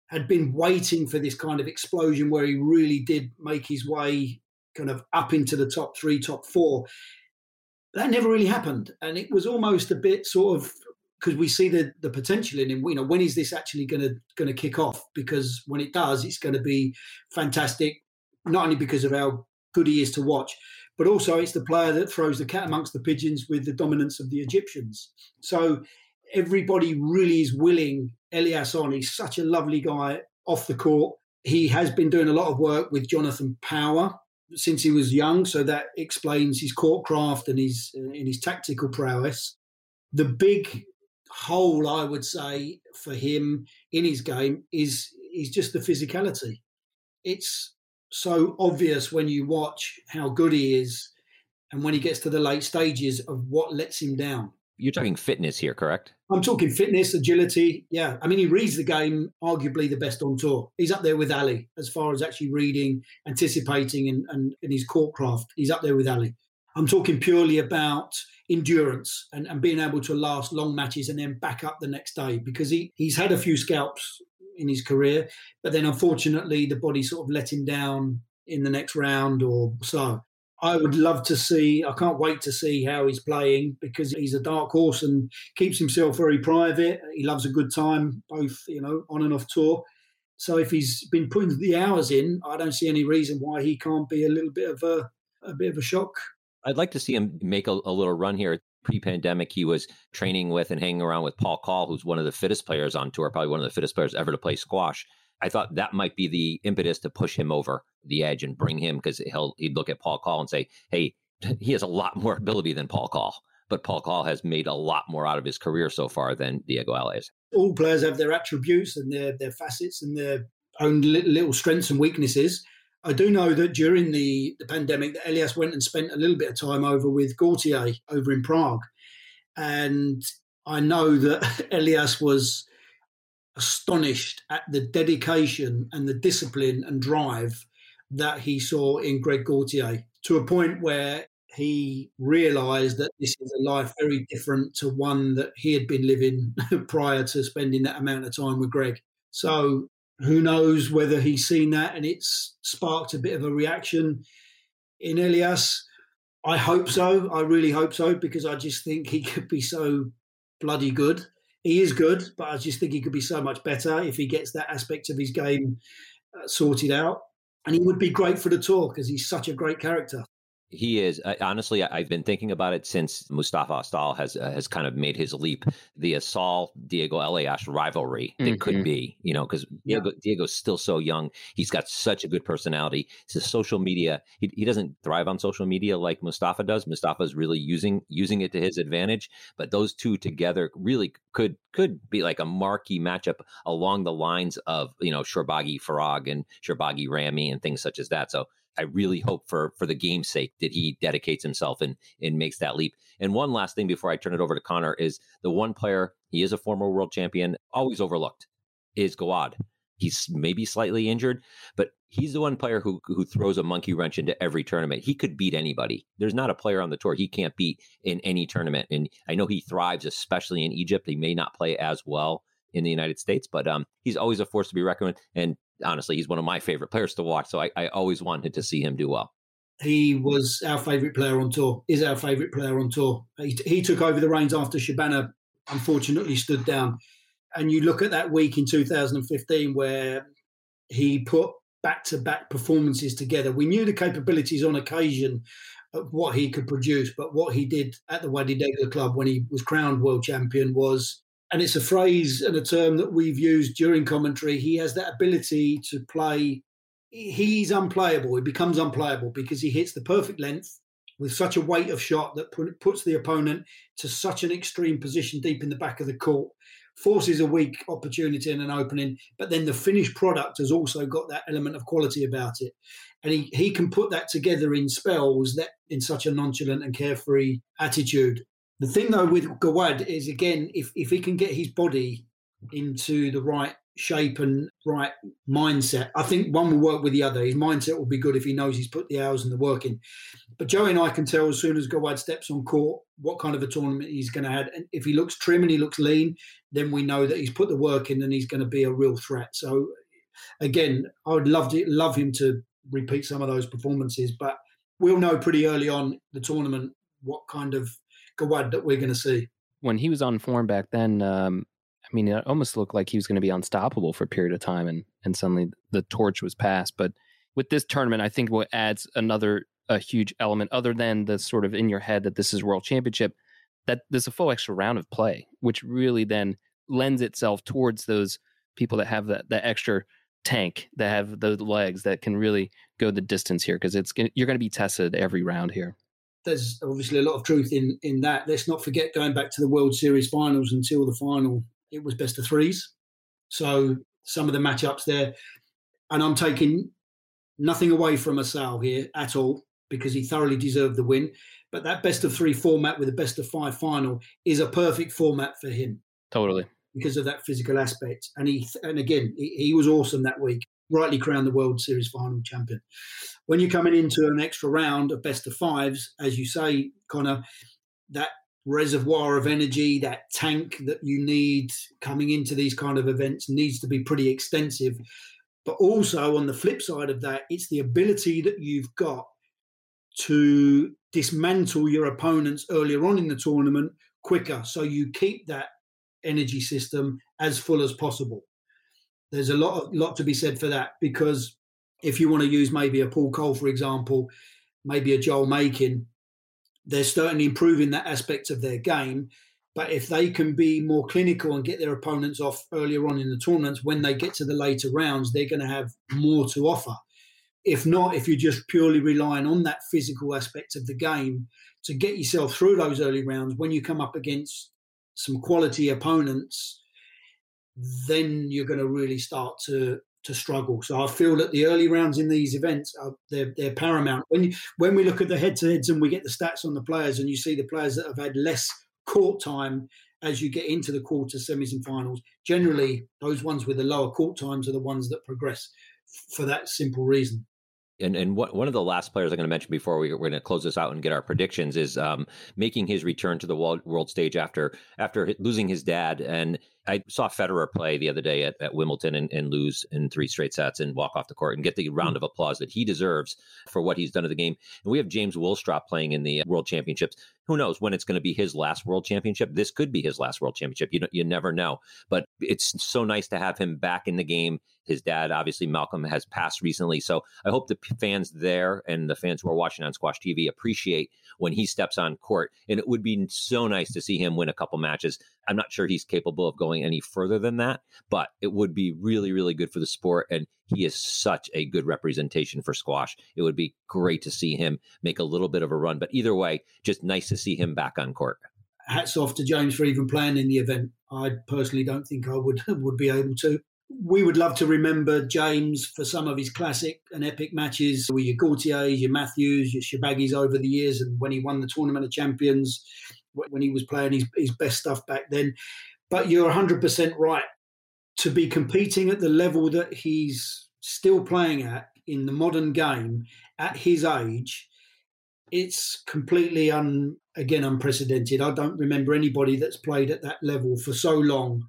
had been waiting for this kind of explosion where he really did make his way kind of up into the top three, top four. That never really happened, and it was almost a bit sort of because we see the the potential in him. You know, when is this actually going to kick off? Because when it does, it's going to be fantastic. Not only because of how good he is to watch, but also it's the player that throws the cat amongst the pigeons with the dominance of the Egyptians. So everybody really is willing Elias on. He's such a lovely guy off the court. He has been doing a lot of work with Jonathan Power, since he was young, so that explains his court craft and his in his tactical prowess. The big hole, I would say, for him in his game is is just the physicality. It's so obvious when you watch how good he is, and when he gets to the late stages of what lets him down. You're talking fitness here, correct? I'm talking fitness, agility. Yeah. I mean, he reads the game arguably the best on tour. He's up there with Ali as far as actually reading, anticipating, and, and, and his court craft. He's up there with Ali. I'm talking purely about endurance and, and being able to last long matches and then back up the next day because he, he's had a few scalps in his career, but then unfortunately the body sort of let him down in the next round or so. I would love to see. I can't wait to see how he's playing because he's a dark horse and keeps himself very private. He loves a good time, both you know on and off tour. So if he's been putting the hours in, I don't see any reason why he can't be a little bit of a a bit of a shock. I'd like to see him make a, a little run here. Pre-pandemic, he was training with and hanging around with Paul Coll, who's one of the fittest players on tour, probably one of the fittest players ever to play squash. I thought that might be the impetus to push him over the edge and bring him because he'll he'd look at Paul Coll and say, "Hey, he has a lot more ability than Paul Coll." But Paul Coll has made a lot more out of his career so far than Diego Elias. All players have their attributes and their their facets and their own little strengths and weaknesses. I do know that during the, the pandemic, that Elias went and spent a little bit of time over with Gaultier over in Prague, and I know that Elias was astonished at the dedication and the discipline and drive that he saw in Greg Gaultier to a point where he realized that this is a life very different to one that he had been living prior to spending that amount of time with Greg. So who knows whether he's seen that and it's sparked a bit of a reaction in Elias. I hope so. I really hope so because I just think he could be so bloody good he is good, but I just think he could be so much better if he gets that aspect of his game uh, sorted out. And he would be great for the tour because he's such a great character. He is I, honestly. I've been thinking about it since Mustafa Asal has uh, has kind of made his leap. The Asal Diego Elias rivalry that mm-hmm. could be, you know, because Diego, yeah. Diego's still so young. He's got such a good personality. His social media. He, he doesn't thrive on social media like Mustafa does. Mustafa is really using using it to his advantage. But those two together really could could be like a marquee matchup along the lines of you know Shorbagy Farag and Shorbagy Ramy and things such as that. So I really hope for for the game's sake that he dedicates himself and and makes that leap. And one last thing before I turn it over to Connor is the one player he is a former world champion, always overlooked, is Gawad. He's maybe slightly injured, but he's the one player who who throws a monkey wrench into every tournament. He could beat anybody. There's not a player on the tour he can't beat in any tournament. And I know he thrives, especially in Egypt. He may not play as well in the United States, but um, he's always a force to be reckoned with. And honestly, he's one of my favorite players to watch. So I, I always wanted to see him do well. He was our favourite player on tour. Is our favourite player on tour. He, he took over the reins after Shabana unfortunately stood down. And you look at that week in 2015 where he put back to back performances together. We knew the capabilities on occasion of what he could produce, but what he did at the Wadi Degla Club when he was crowned world champion was and it's a phrase and a term that we've used during commentary. He has that ability to play. He's unplayable. He becomes unplayable because he hits the perfect length with such a weight of shot that puts the opponent to such an extreme position deep in the back of the court, forces a weak opportunity and an opening. But then the finished product has also got that element of quality about it. And he, he can put that together in spells that in such a nonchalant and carefree attitude the thing though with Gawad is again, if if he can get his body into the right shape and right mindset, I think one will work with the other. His mindset will be good if he knows he's put the hours and the work in. But Joey and I can tell as soon as Gawad steps on court what kind of a tournament he's going to have. And if he looks trim and he looks lean, then we know that he's put the work in and he's going to be a real threat. So again, I would love to love him to repeat some of those performances, but we'll know pretty early on the tournament what kind of Gawad that we're going to see. When he was on form back then, um, I mean, it almost looked like he was going to be unstoppable for a period of time, and and suddenly the torch was passed. But with this tournament, I think what adds another a huge element, other than the sort of in your head that this is World Championship, that there's a full extra round of play, which really then lends itself towards those people that have that that extra tank that have the legs that can really go the distance here because it's you're going to be tested every round here there's obviously a lot of truth in in that. Let's not forget going back to the World Series finals until the final, it was best of threes. So some of the matchups there, and I'm taking nothing away from Asal here at all because he thoroughly deserved the win. But that best of three format with a best of five final is a perfect format for him. Totally. Because of that physical aspect. And he and again, he, he was awesome that week rightly crowned the World Series final champion. When you're coming into an extra round of best of fives, as you say, Connor, that reservoir of energy, that tank that you need coming into these kind of events needs to be pretty extensive. But also on the flip side of that, it's the ability that you've got to dismantle your opponents earlier on in the tournament quicker. So you keep that energy system as full as possible. There's a lot, lot to be said for that because if you want to use maybe a Paul Coll, for example, maybe a Joel Makin, they're certainly improving that aspect of their game. But if they can be more clinical and get their opponents off earlier on in the tournaments, when they get to the later rounds, they're going to have more to offer. If not, if you're just purely relying on that physical aspect of the game to get yourself through those early rounds, when you come up against some quality opponents, then you're going to really start to to struggle. So I feel that the early rounds in these events are they're, they're paramount. When you, when we look at the head to heads and we get the stats on the players, and you see the players that have had less court time as you get into the quarter semis and finals, generally those ones with the lower court times are the ones that progress for that simple reason and and what, one of the last players I'm going to mention before we, are going to close this out and get our predictions is um, making his return to the world, world stage after after losing his dad. And I saw Federer play the other day at, at Wimbledon and, and, lose in three straight sets and walk off the court and get the round mm. of applause that he deserves for what he's done to the game. And we have James Willstrop playing in the uh, World Championships. Who knows when it's going to be his last World Championship? This could be his last World Championship. You you never know. But it's so nice to have him back in the game. His dad, obviously, Malcolm, has passed recently. So I hope the fans there and the fans who are watching on Squash TV appreciate when he steps on court. And it would be so nice to see him win a couple matches. I'm not sure he's capable of going any further than that, but it would be really, really good for the sport. And he is such a good representation for squash. It would be great to see him make a little bit of a run. But either way, just nice to see him back on court. Hats off to James for even playing in the event. I personally don't think I would would be able to. We would love to remember James for some of his classic and epic matches with your Gaultiers, your Matthews, your Shorbagy's over the years, and when he won the Tournament of Champions, when he was playing his, his best stuff back then. But you're 100% right. To be competing at the level that he's still playing at in the modern game at his age, it's completely un again unprecedented. I don't remember anybody that's played at that level for so long.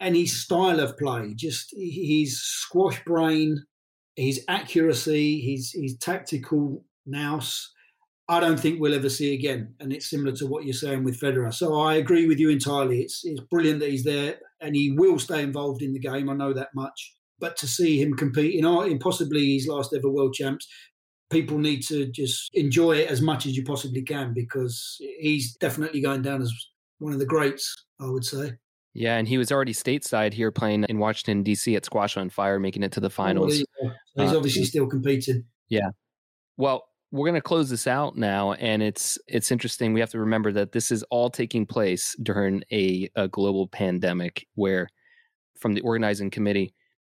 And his style of play, just his squash brain, his accuracy, his his tactical nous, I don't think we'll ever see again. And it's similar to what you're saying with Federer. So I agree with you entirely. It's it's brilliant that he's there and he will stay involved in the game. I know that much. But to see him compete in, in possibly his last ever world champs, people need to just enjoy it as much as you possibly can because he's definitely going down as one of the greats, I would say. Yeah, and he was already stateside here playing in Washington D.C. at Squash on Fire, making it to the finals. Oh, he's uh, obviously still competing. Yeah. Well, we're going to close this out now and it's it's interesting we have to remember that this is all taking place during a, a global pandemic where from the organizing committee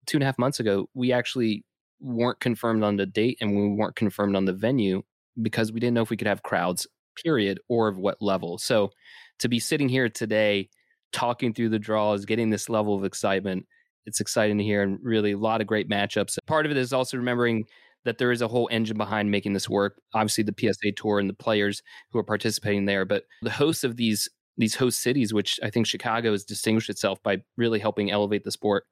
two and a half months ago we actually weren't confirmed on the date and we weren't confirmed on the venue because we didn't know if we could have crowds period or of what level. So to be sitting here today talking through the draws getting this level of excitement it's exciting to hear and really a lot of great matchups. Part of it is also remembering that there is a whole engine behind making this work. Obviously, the PSA Tour and the players who are participating there, but the hosts of these these host cities, which I think Chicago has distinguished itself by really helping elevate the sport,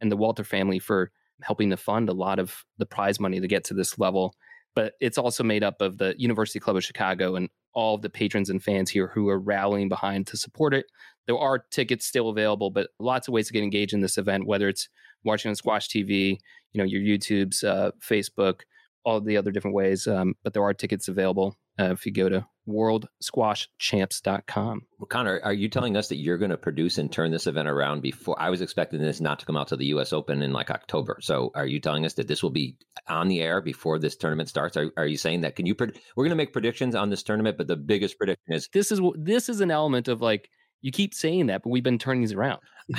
and the Walter family for helping to fund a lot of the prize money to get to this level. But it's also made up of the University Club of Chicago and all of the patrons and fans here who are rallying behind to support it. There are tickets still available, but lots of ways to get engaged in this event, whether it's watching on Squash TV, you know, your YouTube's, uh, Facebook, all the other different ways. Um, but there are tickets available uh, if you go to worldsquashchamps.com. Well, Connor, are you telling us that you're going to produce and turn this event around before? I was expecting this not to come out to the U.S. Open in like October. So, are you telling us that this will be on the air before this tournament starts? Are, are you saying that? Can you? Pred- We're going to make predictions on this tournament, but the biggest prediction is this is this is an element of like you keep saying that, but we've been turning these around.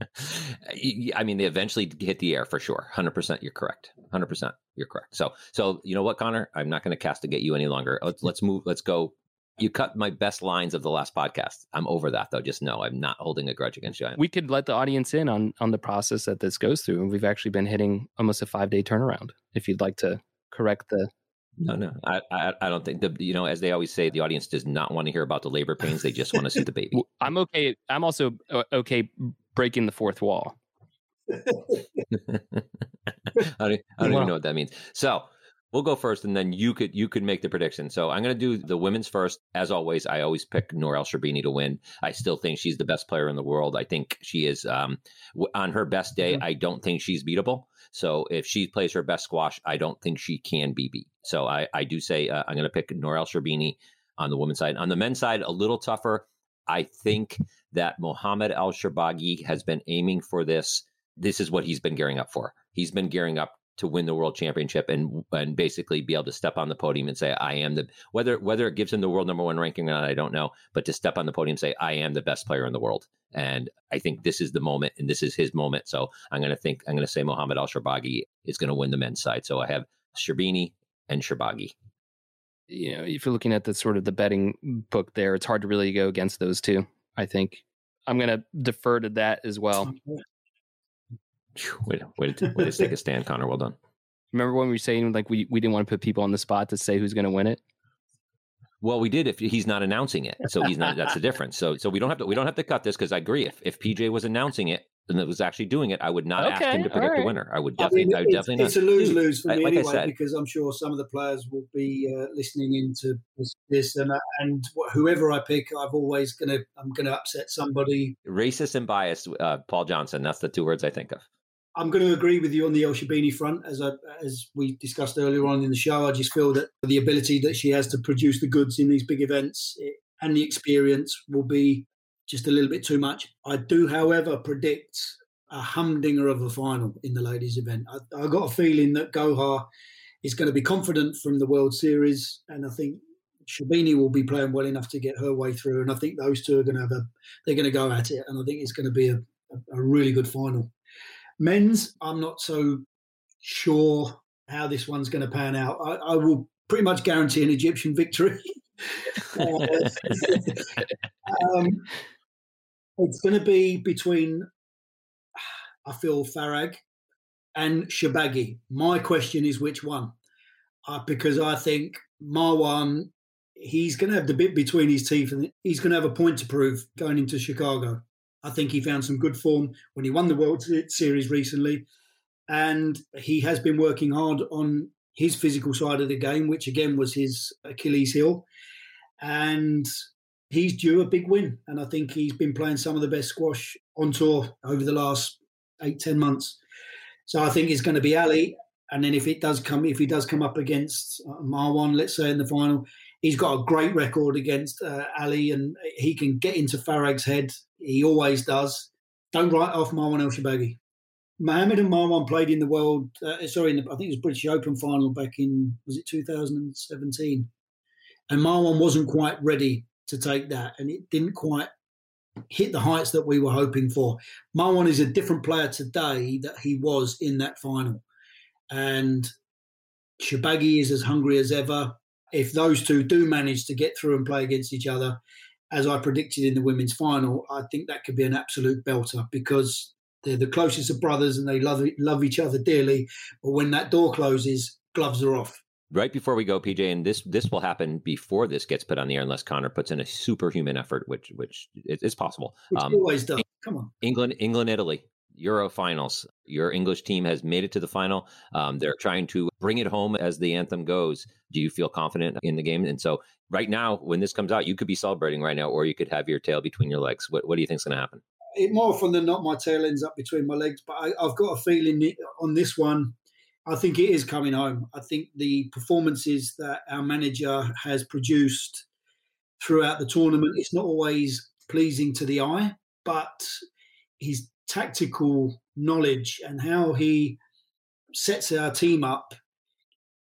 I mean, they eventually hit the air for sure. Hundred percent, you're correct. Hundred percent, you're correct. So, so you know what, Connor? I'm not going to castigate you any longer. Let's let's move. Let's go. You cut my best lines of the last podcast. I'm over that though. Just know I'm not holding a grudge against you. We could let the audience in on on the process that this goes through, and we've actually been hitting almost a five day turnaround. If you'd like to correct the No, no, I, I, I don't think the you know as they always say, the audience does not want to hear about the labor pains. They just want to see the baby. I'm okay. I'm also uh, okay breaking the fourth wall. I don't, I don't even know what that means. So we'll go first, and then you could you could make the prediction. So I'm going to do the women's first. As always, I always pick Nour El Sherbini to win. I still think she's the best player in the world. I think she is um, on her best day. Mm-hmm. I don't think she's beatable. So if she plays her best squash, I don't think she can be beat. So I, I do say uh, I'm going to pick Nour El Sherbini on the women's side. On the men's side, a little tougher. I think that Mohamed El Shorbagy has been aiming for this. This is what he's been gearing up for. He's been gearing up to win the world championship and and basically be able to step on the podium and say I am the whether whether it gives him the world number one ranking or not I don't know but to step on the podium and say I am the best player in the world and I think this is the moment and this is his moment so I'm going to think I'm going to say Mohamed El Shorbagy is going to win the men's side so I have Sherbini and Shorbagy. You know, if you're looking at the sort of the betting book there, it's hard to really go against those two. I think I'm going to defer to that as well. Wait, wait, wait to take a stand, Connor. Well done. Remember when we were saying like we, we didn't want to put people on the spot to say who's going to win it? Well, we did if he's not announcing it, so he's not. That's the difference. So, so we don't have to we don't have to cut this because I agree. If if PJ was announcing it and it was actually doing it, I would not okay, ask him to predict right. the winner. I would definitely. I, mean, I would it's, definitely. It's not. a lose lose for me like anyway because I'm sure some of the players will be uh, listening into this, this and uh, and whoever I pick, I've always gonna I'm gonna upset somebody. Racist and biased, uh, Paul Johnson. That's the two words I think of. I'm going to agree with you on the El Sherbini front, as I, as we discussed earlier on in the show. I just feel that the ability that she has to produce the goods in these big events eh, and the experience will be just a little bit too much. I do, however, predict a humdinger of a final in the ladies' event. I, I got a feeling that Gohar is going to be confident from the World Series, and I think Sherbini will be playing well enough to get her way through. And I think those two are going to have a they're going to go at it, and I think it's going to be a, a really good final. Men's, I'm not so sure how this one's going to pan out. I, I will pretty much guarantee an Egyptian victory. uh, um, it's going to be between, I feel, Farag and Shorbagy. My question is which one? Uh, because I think Marwan, he's going to have the bit between his teeth and he's going to have a point to prove going into Chicago. I think he found some good form when he won the World Series recently. And he has been working hard on his physical side of the game, which again was his Achilles heel. And he's due a big win. And I think he's been playing some of the best squash on tour over the last eight, ten months. So I think it's going to be Ali. And then if it does come, if he does come up against uh, Marwan, let's say in the final, he's got a great record against uh, Ali, and he can get into Farag's head. He always does. Don't write off Marwan El Shorbagy. Mohamed and Marwan played in the world. Uh, sorry, the, I think it was British Open final back in was it 2017, and Marwan wasn't quite ready to take that, and it didn't quite hit the heights that we were hoping for. Marwan is a different player today that he was in that final, and Shorbagy is as hungry as ever if those two do manage to get through and play against each other, as I predicted in the women's final, I think that could be an absolute belter because they're the closest of brothers and they love love each other dearly. But when that door closes, gloves are off. Right before we go, PJ, and this this will happen before this gets put on the air, unless Connor puts in a superhuman effort, which which is possible. Which um, always does. Come on, England, England, Italy. Euro finals. Your English team has made it to the final. Um, they're trying to bring it home as the anthem goes. Do you feel confident in the game? And so, right now, when this comes out, you could be celebrating right now, or you could have your tail between your legs. What, what do you think is going to happen? It, more often than not, my tail ends up between my legs. But I, I've got a feeling on this one. I think it is coming home. I think the performances that our manager has produced throughout the tournament, it's not always pleasing to the eye, but he's tactical knowledge and how he sets our team up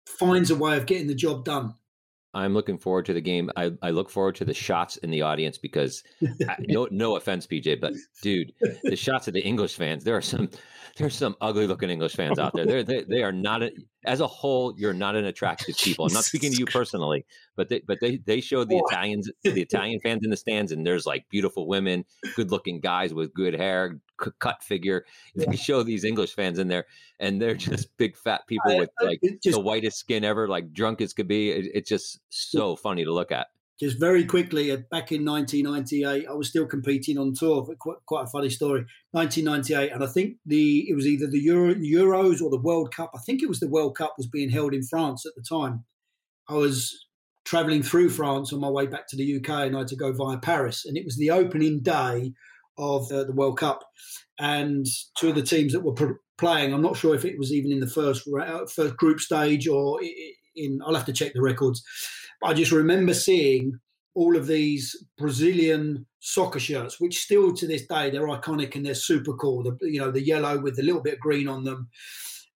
finds a way of getting the job done. I'm looking forward to the game. I, I look forward to the shots in the audience because no no offense, PJ, but dude, the shots of the English fans. There are some there's some ugly looking English fans out there. They're, they they are not as a whole, you're not an attractive people. I'm not speaking to you personally, but they but they they show the Italians, the Italian fans in the stands, and there's like beautiful women, good looking guys with good hair, c- cut figure. They show these English fans in there, and they're just big fat people with like just, the whitest skin ever, like drunk as could be. It, it's just so funny to look at. Just very quickly, uh, back in 1998, I was still competing on tour. Quite, quite a funny story. 1998, and I think the it was either the Euro, Euros or the World Cup. I think it was the World Cup was being held in France at the time. I was traveling through France on my way back to the UK, and I had to go via Paris, and it was the opening day of uh, the World Cup, and two of the teams that were pr- playing. I'm not sure if it was even in the first first group stage or in. I'll have to check the records I just remember seeing all of these Brazilian soccer shirts, which still to this day they're iconic and they're super cool. The you know the yellow with a little bit of green on them,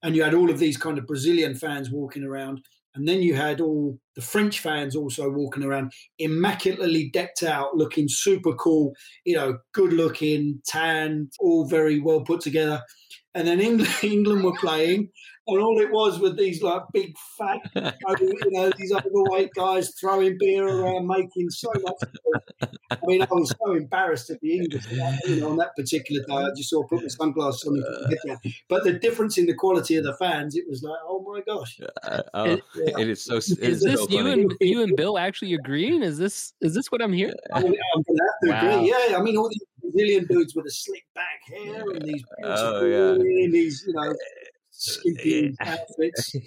and you had all of these kind of Brazilian fans walking around, and then you had all the French fans also walking around, immaculately decked out, looking super cool. You know, good looking, tanned, all very well put together. And then England, England were playing, and all it was were these like big fat, you know, these overweight guys throwing beer around, making so much. I mean, I was so embarrassed at the English, you know, on that particular day. I just saw put my sunglasses on and. But the difference in the quality of the fans, it was like, oh my gosh, uh, oh, it, it is so. It is, is this so you and you and Bill actually agreeing? Is this is this what I'm hearing? I'm, I'm gonna have to wow. agree. Yeah, I mean, all these Brazilian dudes with a slick back hair and these, oh, yeah. these, you know skimpy outfits.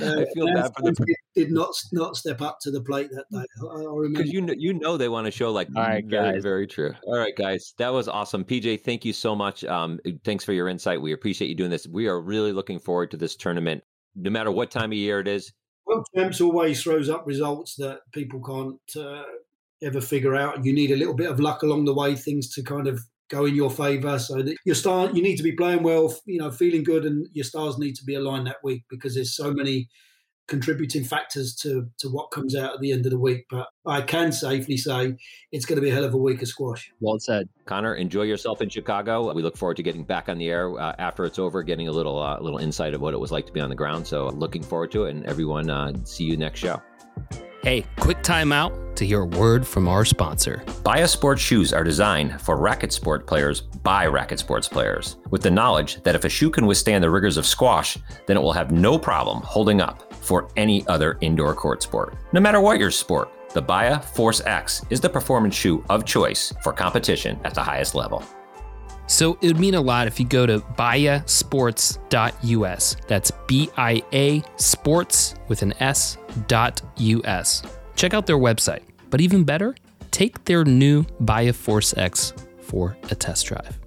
Uh, I feel bad for the did not not step up to the plate that day. I, I remember because you know you know they want to show like all right, very guys. very true. All right, guys, that was awesome. PJ, thank you so much. Um, thanks for your insight. We appreciate you doing this. We are really looking forward to this tournament, no matter what time of year it is. Well, champs always throws up results that people can't uh, ever figure out. You need a little bit of luck along the way, things to kind of go in your favour. So that your star, you need to be playing well, you know, feeling good, and your stars need to be aligned that week because there's so many contributing factors to to what comes out at the end of the week. But I can safely say it's going to be a hell of a week of squash. Well said, Connor. Enjoy yourself in Chicago. We look forward to getting back on the air uh, after it's over, getting a little uh, little insight of what it was like to be on the ground. So looking forward to it, and everyone, uh, see you next show. Hey, quick timeout to hear a word from our sponsor. Bia Sports shoes are designed for racket sport players by racket sports players, with the knowledge that if a shoe can withstand the rigors of squash, then it will have no problem holding up for any other indoor court sport. No matter what your sport, the Bia Force X is the performance shoe of choice for competition at the highest level. So it would mean a lot if you go to biasports.us. That's B I A sports with an S dot US. Check out their website. But even better, take their new Bia Force X for a test drive.